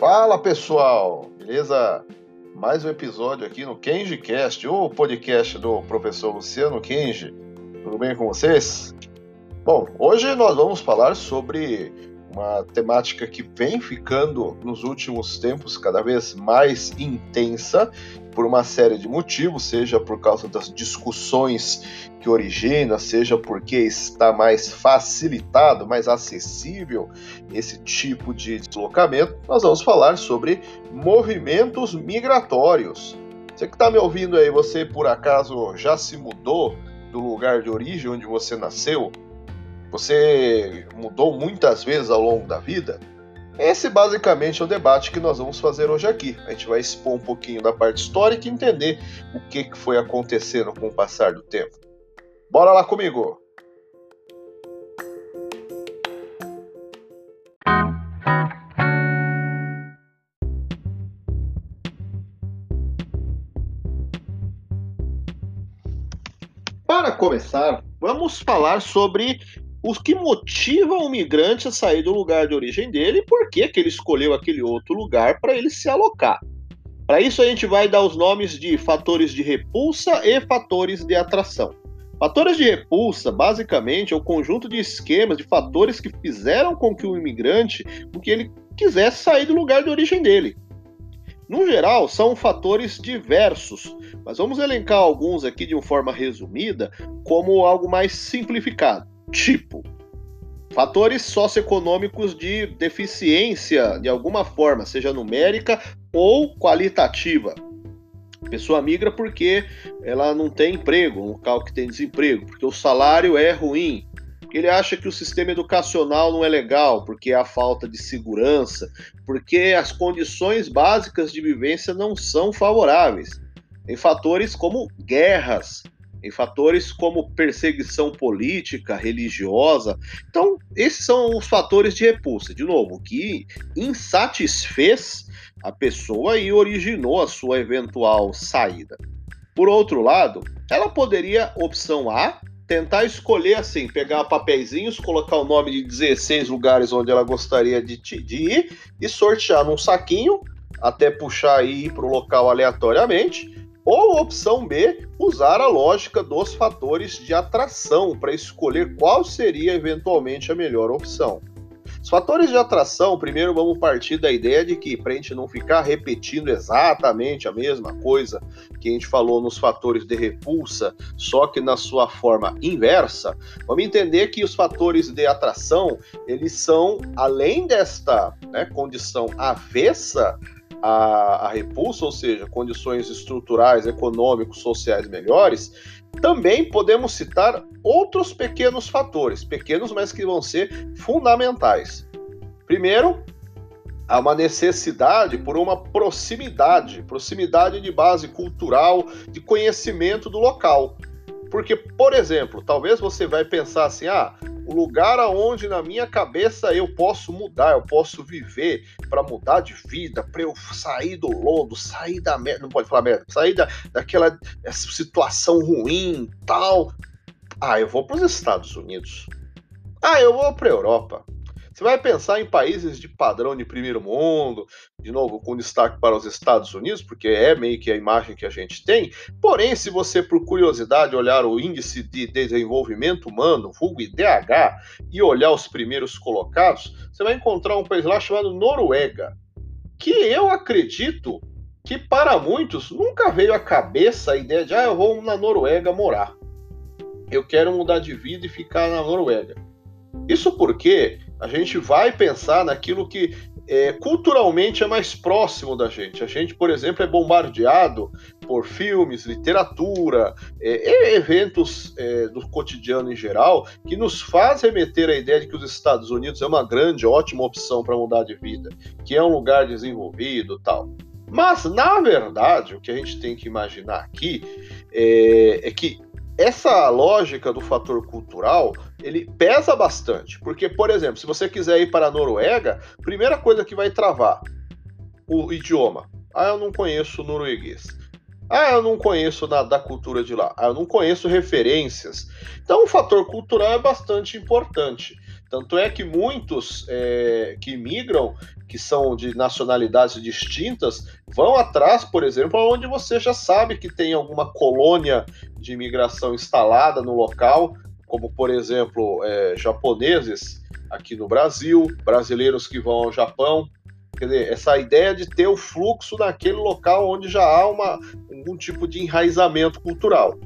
Fala pessoal, beleza? Mais um episódio aqui no KenjiCast, o podcast do professor Luciano Kenji. Tudo bem com vocês? Bom, hoje nós vamos falar sobre uma temática que vem ficando nos últimos tempos cada vez mais intensa por uma série de motivos, seja por causa das discussões que origina, seja porque está mais facilitado, mais acessível esse tipo de deslocamento. Nós vamos falar sobre movimentos migratórios. Você que está me ouvindo aí, você por acaso já se mudou do lugar de origem onde você nasceu? Você mudou muitas vezes ao longo da vida? Esse basicamente é o debate que nós vamos fazer hoje aqui. A gente vai expor um pouquinho da parte histórica e entender o que foi acontecendo com o passar do tempo. Bora lá comigo! Para começar, vamos falar sobre o que motiva o migrante a sair do lugar de origem dele e por que, que ele escolheu aquele outro lugar para ele se alocar. Para isso, a gente vai dar os nomes de fatores de repulsa e fatores de atração. Fatores de repulsa, basicamente, é o conjunto de esquemas, de fatores que fizeram com que o imigrante, com que ele quisesse sair do lugar de origem dele. No geral, são fatores diversos, mas vamos elencar alguns aqui de uma forma resumida, como algo mais simplificado tipo. Fatores socioeconômicos de deficiência de alguma forma, seja numérica ou qualitativa. Pessoa migra porque ela não tem emprego, um local que tem desemprego, porque o salário é ruim, ele acha que o sistema educacional não é legal, porque há falta de segurança, porque as condições básicas de vivência não são favoráveis. Tem fatores como guerras, em fatores como perseguição política, religiosa. Então, esses são os fatores de repulsa, de novo, que insatisfez a pessoa e originou a sua eventual saída. Por outro lado, ela poderia, opção A, tentar escolher assim, pegar papeizinhos, colocar o nome de 16 lugares onde ela gostaria de, de ir e sortear num saquinho, até puxar e ir para o local aleatoriamente ou opção B, usar a lógica dos fatores de atração para escolher qual seria eventualmente a melhor opção. Os fatores de atração, primeiro vamos partir da ideia de que, para a gente não ficar repetindo exatamente a mesma coisa que a gente falou nos fatores de repulsa, só que na sua forma inversa, vamos entender que os fatores de atração, eles são, além desta né, condição avessa a, a repulsa, ou seja, condições estruturais, econômicos, sociais melhores, também podemos citar outros pequenos fatores, pequenos, mas que vão ser fundamentais. Primeiro, há uma necessidade por uma proximidade, proximidade de base cultural, de conhecimento do local. Porque, por exemplo, talvez você vai pensar assim: ah, o lugar aonde na minha cabeça eu posso mudar, eu posso viver para mudar de vida, para eu sair do lodo, sair da merda, não pode falar merda, sair da, daquela situação ruim, tal. Ah, eu vou para os Estados Unidos. Ah, eu vou para Europa. Você vai pensar em países de padrão de primeiro mundo, de novo, com destaque para os Estados Unidos, porque é meio que a imagem que a gente tem. Porém, se você, por curiosidade, olhar o Índice de Desenvolvimento Humano, vulgo IDH, e olhar os primeiros colocados, você vai encontrar um país lá chamado Noruega, que eu acredito que para muitos nunca veio à cabeça a ideia de, ah, eu vou na Noruega morar. Eu quero mudar de vida e ficar na Noruega. Isso porque a gente vai pensar naquilo que é, culturalmente é mais próximo da gente. A gente, por exemplo, é bombardeado por filmes, literatura, é, eventos é, do cotidiano em geral, que nos faz remeter à ideia de que os Estados Unidos é uma grande, ótima opção para mudar de vida, que é um lugar desenvolvido tal. Mas, na verdade, o que a gente tem que imaginar aqui é, é que essa lógica do fator cultural ele pesa bastante, porque, por exemplo, se você quiser ir para a Noruega, primeira coisa que vai travar o idioma. Ah, eu não conheço norueguês. Ah, eu não conheço nada da cultura de lá. Ah, eu não conheço referências. Então, o fator cultural é bastante importante. Tanto é que muitos é, que migram, que são de nacionalidades distintas, vão atrás, por exemplo, onde você já sabe que tem alguma colônia de imigração instalada no local, como por exemplo é, japoneses aqui no Brasil, brasileiros que vão ao Japão. Quer dizer, essa ideia de ter o fluxo naquele local onde já há uma, algum tipo de enraizamento cultural.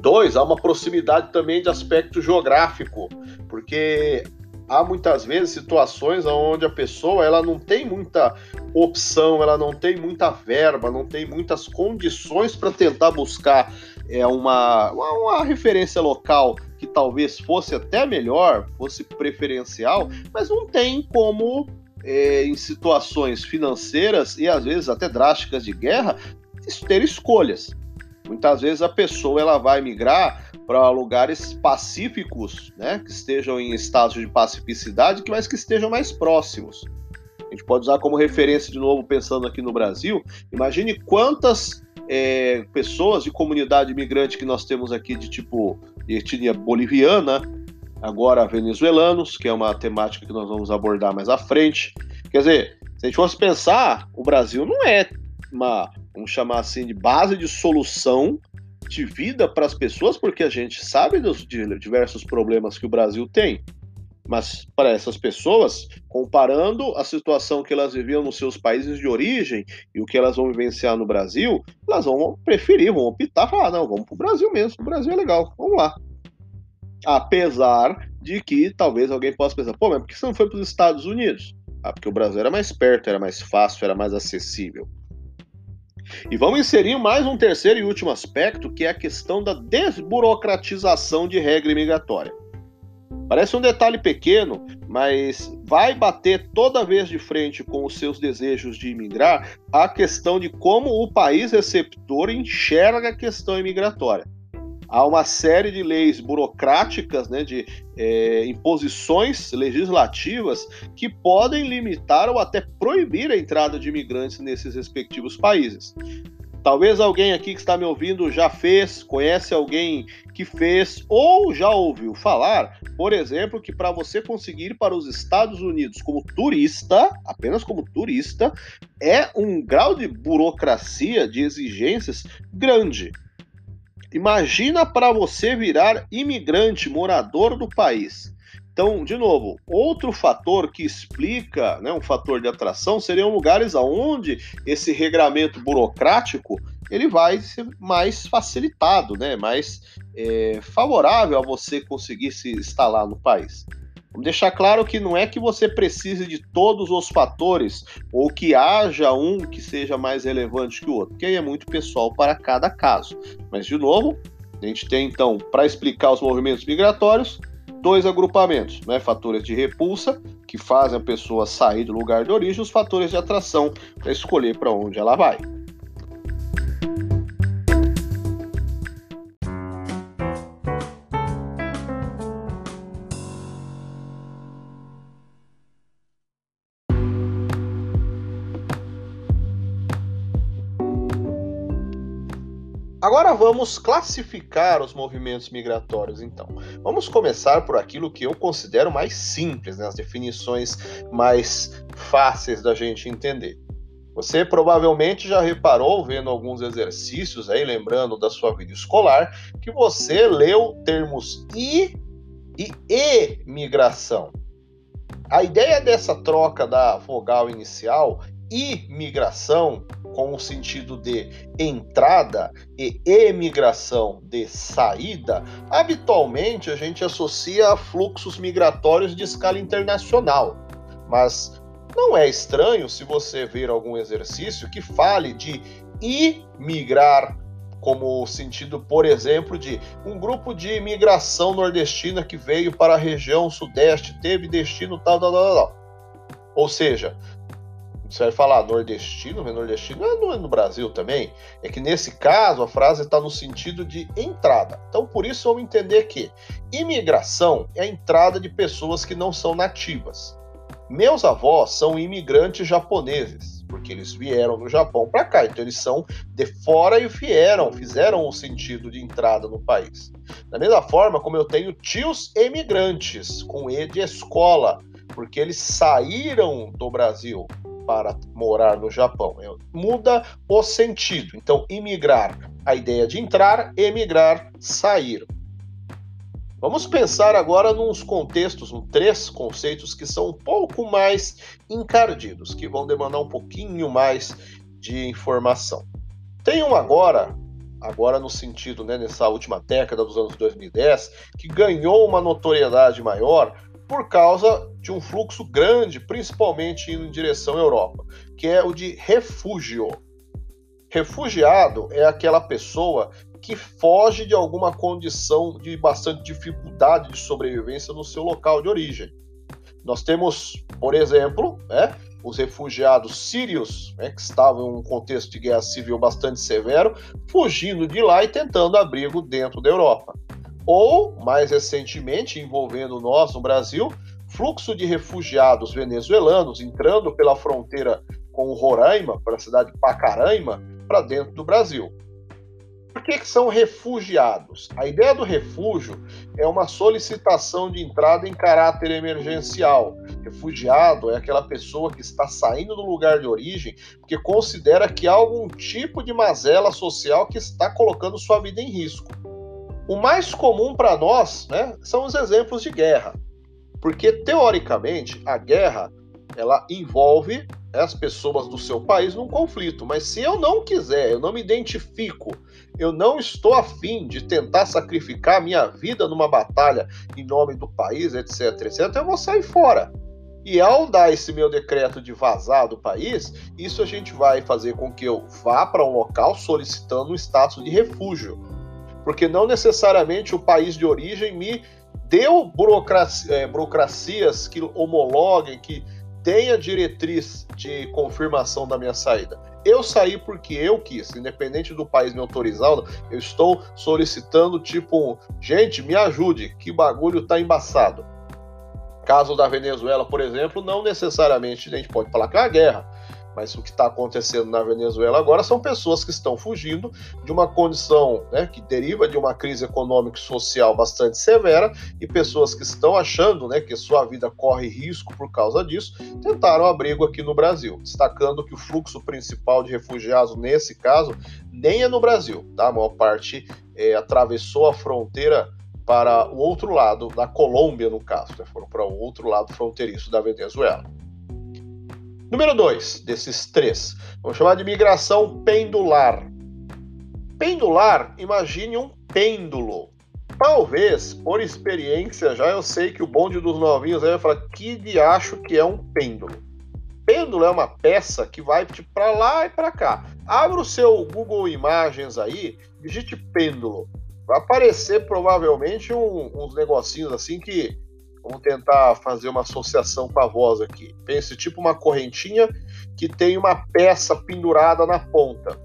Dois, há uma proximidade também de aspecto geográfico, porque há muitas vezes situações onde a pessoa ela não tem muita opção, ela não tem muita verba, não tem muitas condições para tentar buscar é, uma, uma, uma, referência local que talvez fosse até melhor, fosse preferencial, mas não tem como, é, em situações financeiras e às vezes até drásticas de guerra, ter escolhas. Muitas vezes a pessoa ela vai migrar para lugares pacíficos, né, que estejam em estados de pacificidade, mas que estejam mais próximos. A gente pode usar como referência de novo, pensando aqui no Brasil. Imagine quantas é, pessoas de comunidade imigrante que nós temos aqui de tipo de etnia boliviana, agora venezuelanos, que é uma temática que nós vamos abordar mais à frente. Quer dizer, se a gente fosse pensar, o Brasil não é uma, vamos chamar assim, de base de solução de vida para as pessoas, porque a gente sabe dos diversos problemas que o Brasil tem. Mas para essas pessoas, comparando a situação que elas viviam nos seus países de origem e o que elas vão vivenciar no Brasil, elas vão preferir, vão optar, falar, não, vamos para o Brasil mesmo, o Brasil é legal, vamos lá. Apesar de que talvez alguém possa pensar, pô, mas por que você não foi para os Estados Unidos? Ah, porque o Brasil era mais perto, era mais fácil, era mais acessível. E vamos inserir mais um terceiro e último aspecto, que é a questão da desburocratização de regra imigratória. Parece um detalhe pequeno, mas vai bater toda vez de frente com os seus desejos de imigrar a questão de como o país receptor enxerga a questão imigratória há uma série de leis burocráticas, né, de é, imposições legislativas que podem limitar ou até proibir a entrada de imigrantes nesses respectivos países. Talvez alguém aqui que está me ouvindo já fez, conhece alguém que fez ou já ouviu falar, por exemplo, que para você conseguir ir para os Estados Unidos como turista, apenas como turista, é um grau de burocracia, de exigências grande. Imagina para você virar imigrante, morador do país. Então, de novo, outro fator que explica, né, um fator de atração, seriam lugares aonde esse regramento burocrático ele vai ser mais facilitado, né, mais é, favorável a você conseguir se instalar no país. Vamos deixar claro que não é que você precise de todos os fatores ou que haja um que seja mais relevante que o outro, porque aí é muito pessoal para cada caso. Mas, de novo, a gente tem então, para explicar os movimentos migratórios, dois agrupamentos, né? fatores de repulsa, que fazem a pessoa sair do lugar de origem, os fatores de atração, para escolher para onde ela vai. Vamos classificar os movimentos migratórios, então. Vamos começar por aquilo que eu considero mais simples, né, as definições mais fáceis da gente entender. Você provavelmente já reparou, vendo alguns exercícios aí, lembrando da sua vida escolar, que você leu termos I e emigração. A ideia dessa troca da vogal inicial, imigração, com o sentido de entrada e emigração de saída, habitualmente a gente associa a fluxos migratórios de escala internacional. Mas não é estranho se você ver algum exercício que fale de imigrar como sentido, por exemplo, de um grupo de imigração nordestina que veio para a região sudeste, teve destino tal, tal, tal, tal. Ou seja, você vai falar nordestino, mas nordestino não é no Brasil também. É que nesse caso a frase está no sentido de entrada. Então por isso vamos entender que imigração é a entrada de pessoas que não são nativas. Meus avós são imigrantes japoneses. porque eles vieram do Japão para cá, então eles são de fora e vieram, fizeram o sentido de entrada no país. Da mesma forma como eu tenho tios emigrantes, com E de escola, porque eles saíram do Brasil para morar no Japão. Muda o sentido. Então, imigrar, a ideia de entrar, emigrar, sair. Vamos pensar agora nos contextos, em três conceitos que são um pouco mais encardidos, que vão demandar um pouquinho mais de informação. Tem um agora, agora no sentido, né, nessa última década dos anos 2010, que ganhou uma notoriedade maior por causa de um fluxo grande, principalmente indo em direção à Europa, que é o de refúgio. Refugiado é aquela pessoa que foge de alguma condição de bastante dificuldade de sobrevivência no seu local de origem. Nós temos, por exemplo, né, os refugiados sírios, né, que estavam em um contexto de guerra civil bastante severo, fugindo de lá e tentando abrigo dentro da Europa. Ou, mais recentemente, envolvendo nós no Brasil, fluxo de refugiados venezuelanos entrando pela fronteira com o Roraima, para a cidade de Pacaraima, para dentro do Brasil. Por que, que são refugiados? A ideia do refúgio é uma solicitação de entrada em caráter emergencial. Refugiado é aquela pessoa que está saindo do lugar de origem porque considera que há algum tipo de mazela social que está colocando sua vida em risco. O mais comum para nós né, são os exemplos de guerra, porque teoricamente a guerra ela envolve as pessoas do seu país num conflito. Mas se eu não quiser, eu não me identifico, eu não estou afim de tentar sacrificar minha vida numa batalha em nome do país, etc, etc, eu vou sair fora. E ao dar esse meu decreto de vazar do país, isso a gente vai fazer com que eu vá para um local solicitando um status de refúgio. Porque não necessariamente o país de origem me deu burocracia, é, burocracias que homologuem, que tenha diretriz de confirmação da minha saída. Eu saí porque eu quis, independente do país me autorizar, eu estou solicitando tipo, gente, me ajude, que bagulho tá embaçado. Caso da Venezuela, por exemplo, não necessariamente a gente pode falar que é a guerra, mas o que está acontecendo na Venezuela agora são pessoas que estão fugindo de uma condição né, que deriva de uma crise econômica e social bastante severa e pessoas que estão achando né, que sua vida corre risco por causa disso tentaram abrigo aqui no Brasil, destacando que o fluxo principal de refugiados nesse caso nem é no Brasil, tá? a maior parte é, atravessou a fronteira para o outro lado, da Colômbia, no caso, né? foram para o outro lado fronteiriço da Venezuela. Número dois desses três, vamos chamar de migração pendular. Pendular, imagine um pêndulo. Talvez, por experiência, já eu sei que o bonde dos novinhos aí vai falar que de acho que é um pêndulo. Pêndulo é uma peça que vai para lá e para cá. Abra o seu Google Imagens aí, digite pêndulo. Vai aparecer provavelmente um, uns negocinhos assim que Vamos tentar fazer uma associação com a voz aqui. Pense tipo uma correntinha que tem uma peça pendurada na ponta.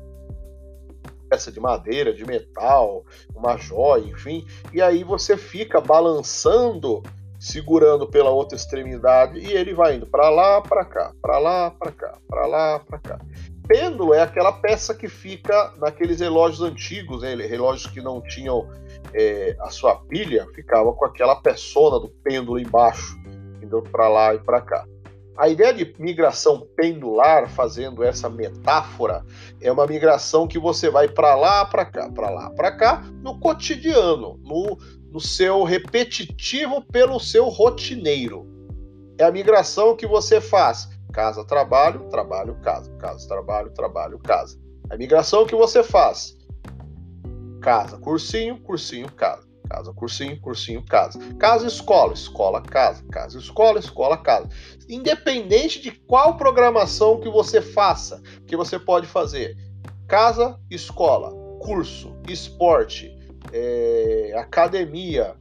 Peça de madeira, de metal, uma joia, enfim. E aí você fica balançando, segurando pela outra extremidade e ele vai indo para lá, para cá, para lá, para cá, para lá, para cá. Pêndulo é aquela peça que fica naqueles relógios antigos, né? relógios que não tinham é, a sua pilha, ficava com aquela persona do pêndulo embaixo, indo para lá e para cá. A ideia de migração pendular, fazendo essa metáfora, é uma migração que você vai para lá, para cá, para lá, para cá, no cotidiano, no, no seu repetitivo pelo seu rotineiro. É a migração que você faz Casa, trabalho, trabalho, casa. Casa, trabalho, trabalho, casa. A migração que você faz. Casa, cursinho, cursinho, casa. Casa, cursinho, cursinho, casa. Casa, escola, escola, casa. Casa, escola, escola, casa. Independente de qual programação que você faça, que você pode fazer. Casa, escola, curso, esporte, é, academia,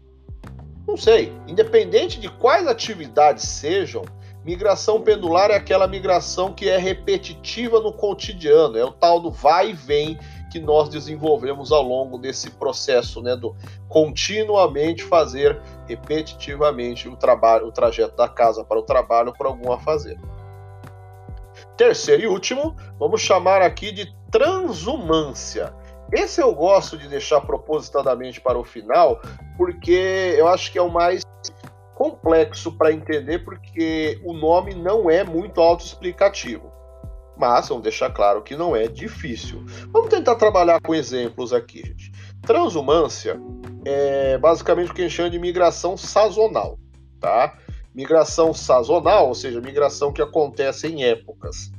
não sei. Independente de quais atividades sejam, Migração pendular é aquela migração que é repetitiva no cotidiano, é o tal do vai e vem que nós desenvolvemos ao longo desse processo, né, do continuamente fazer repetitivamente o trabalho, o trajeto da casa para o trabalho para algum a fazer. Terceiro e último, vamos chamar aqui de transumância. Esse eu gosto de deixar propositadamente para o final, porque eu acho que é o mais complexo para entender, porque o nome não é muito autoexplicativo. Mas vamos deixar claro que não é difícil. Vamos tentar trabalhar com exemplos aqui, gente. Transumância é basicamente o que a gente chama de migração sazonal, tá? Migração sazonal, ou seja, migração que acontece em épocas.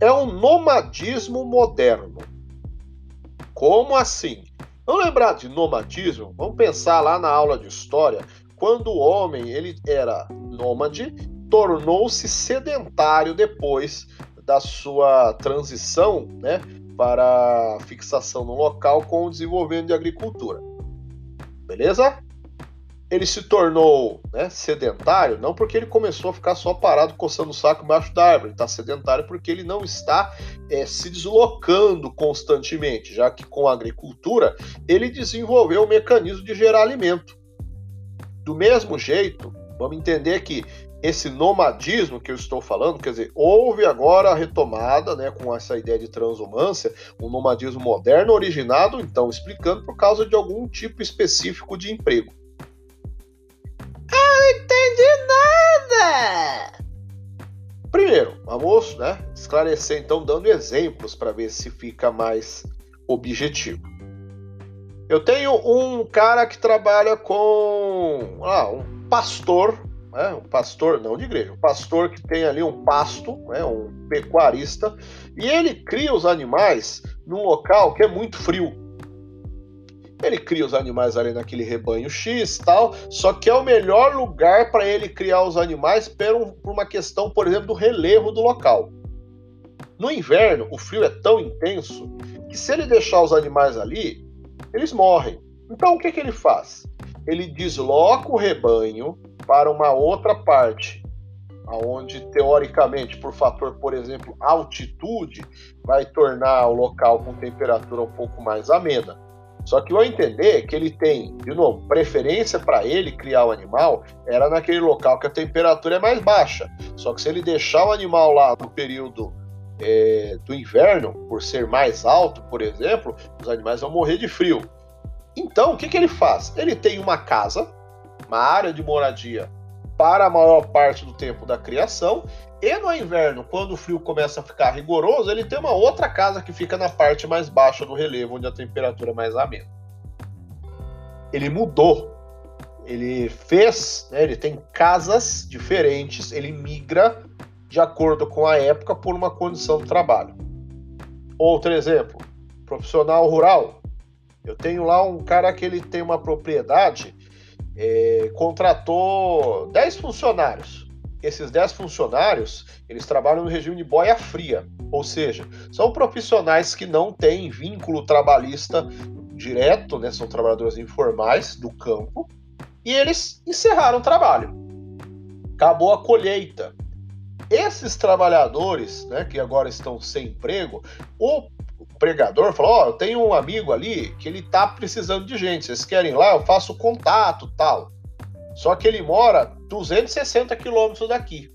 É um nomadismo moderno. Como assim? Vamos lembrar de nomadismo? Vamos pensar lá na aula de história, quando o homem ele era nômade, tornou-se sedentário depois da sua transição, né, para fixação no local com o desenvolvimento de agricultura. Beleza? ele se tornou né, sedentário, não porque ele começou a ficar só parado coçando o saco embaixo da árvore, está sedentário porque ele não está é, se deslocando constantemente, já que com a agricultura ele desenvolveu o mecanismo de gerar alimento. Do mesmo jeito, vamos entender que esse nomadismo que eu estou falando, quer dizer, houve agora a retomada, né, com essa ideia de transumância, um nomadismo moderno originado, então, explicando por causa de algum tipo específico de emprego entendi nada! Primeiro, vamos né, esclarecer então dando exemplos para ver se fica mais objetivo. Eu tenho um cara que trabalha com ah, um pastor, né, um pastor não de igreja, um pastor que tem ali um pasto, né, um pecuarista, e ele cria os animais num local que é muito frio. Ele cria os animais ali naquele rebanho X tal, só que é o melhor lugar para ele criar os animais por, uma questão, por exemplo, do relevo do local. No inverno, o frio é tão intenso que se ele deixar os animais ali, eles morrem. Então o que, que ele faz? Ele desloca o rebanho para uma outra parte, aonde teoricamente, por fator, por exemplo, altitude, vai tornar o local com temperatura um pouco mais amena. Só que eu entender que ele tem, de novo, preferência para ele criar o animal era naquele local que a temperatura é mais baixa. Só que se ele deixar o animal lá no período é, do inverno, por ser mais alto, por exemplo, os animais vão morrer de frio. Então, o que, que ele faz? Ele tem uma casa, uma área de moradia para a maior parte do tempo da criação, e no inverno, quando o frio começa a ficar rigoroso, ele tem uma outra casa que fica na parte mais baixa do relevo, onde a temperatura é mais amena. Ele mudou. Ele fez, né, ele tem casas diferentes, ele migra de acordo com a época por uma condição de trabalho. Outro exemplo, profissional rural. Eu tenho lá um cara que ele tem uma propriedade, é, contratou 10 funcionários esses 10 funcionários, eles trabalham no regime de boia fria, ou seja, são profissionais que não têm vínculo trabalhista direto, né, são trabalhadores informais do campo, e eles encerraram o trabalho. Acabou a colheita. Esses trabalhadores, né, que agora estão sem emprego, o pregador falou: Ó, oh, eu tenho um amigo ali que ele tá precisando de gente, vocês querem ir lá? Eu faço contato tal. Só que ele mora 260 quilômetros daqui.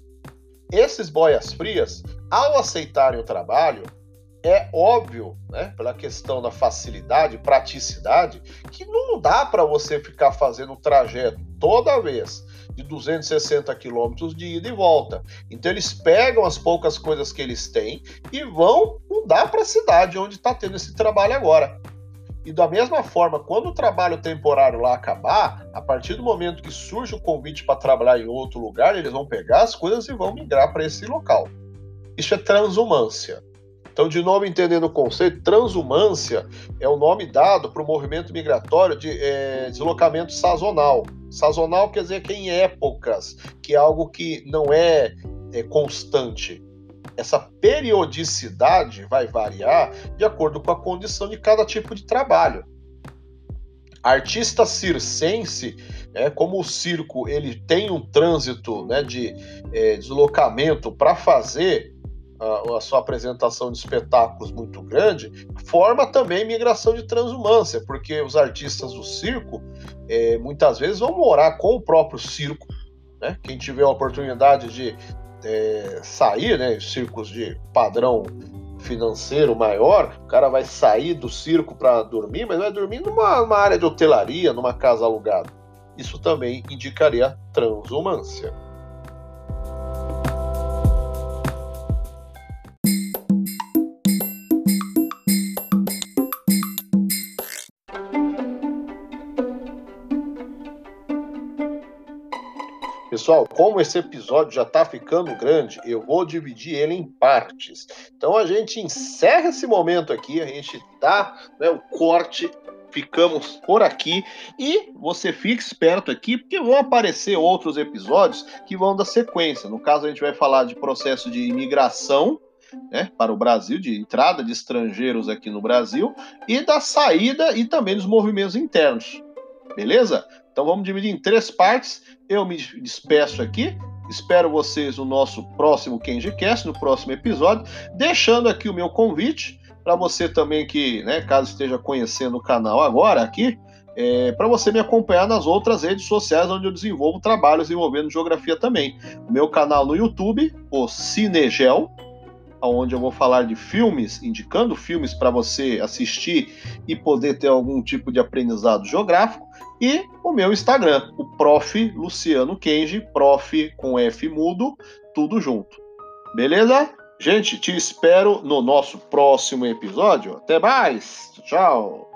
Esses boias frias, ao aceitarem o trabalho, é óbvio, né, pela questão da facilidade, praticidade, que não dá para você ficar fazendo o trajeto toda vez de 260 quilômetros de ida e volta. Então eles pegam as poucas coisas que eles têm e vão mudar para a cidade onde está tendo esse trabalho agora. E da mesma forma, quando o trabalho temporário lá acabar, a partir do momento que surge o convite para trabalhar em outro lugar, eles vão pegar as coisas e vão migrar para esse local. Isso é transumância. Então, de novo, entendendo o conceito, transumância é o nome dado para o movimento migratório de é, deslocamento sazonal. Sazonal quer dizer que em épocas, que é algo que não é, é constante essa periodicidade vai variar de acordo com a condição de cada tipo de trabalho. Artista circense, é, como o circo ele tem um trânsito né, de é, deslocamento para fazer a, sua apresentação de espetáculos muito grande, forma também migração de transumância, porque os artistas do circo é, muitas vezes vão morar com o próprio circo. Né? Quem tiver a oportunidade de é, sair, né, circos de padrão financeiro maior, o cara vai sair do circo para dormir, mas vai dormir numa, numa área de hotelaria, numa casa alugada. Isso também indicaria transumância. Pessoal, como esse episódio já está ficando grande, eu vou dividir ele em partes. Então a gente encerra esse momento aqui, a gente dá né, o corte, ficamos por aqui e você fique esperto aqui, porque vão aparecer outros episódios que vão dar sequência. No caso, a gente vai falar de processo de imigração. Né, para o Brasil, de entrada de estrangeiros aqui no Brasil e da saída e também dos movimentos internos. Beleza? Então vamos dividir em três partes. Eu me despeço aqui. Espero vocês no nosso próximo KenjiCast, no próximo episódio, deixando aqui o meu convite para você também que, né, caso esteja conhecendo o canal agora aqui, é, para você me acompanhar nas outras redes sociais onde eu desenvolvo trabalhos envolvendo geografia também. O meu canal no YouTube, o Cinegel, onde eu vou falar de filmes, indicando filmes para você assistir e poder ter algum tipo de aprendizado geográfico, e o meu Instagram, o Prof. Luciano Kenji, Prof. com F mudo, tudo junto. Beleza? Gente, te espero no nosso próximo episódio. Até mais! Tchau!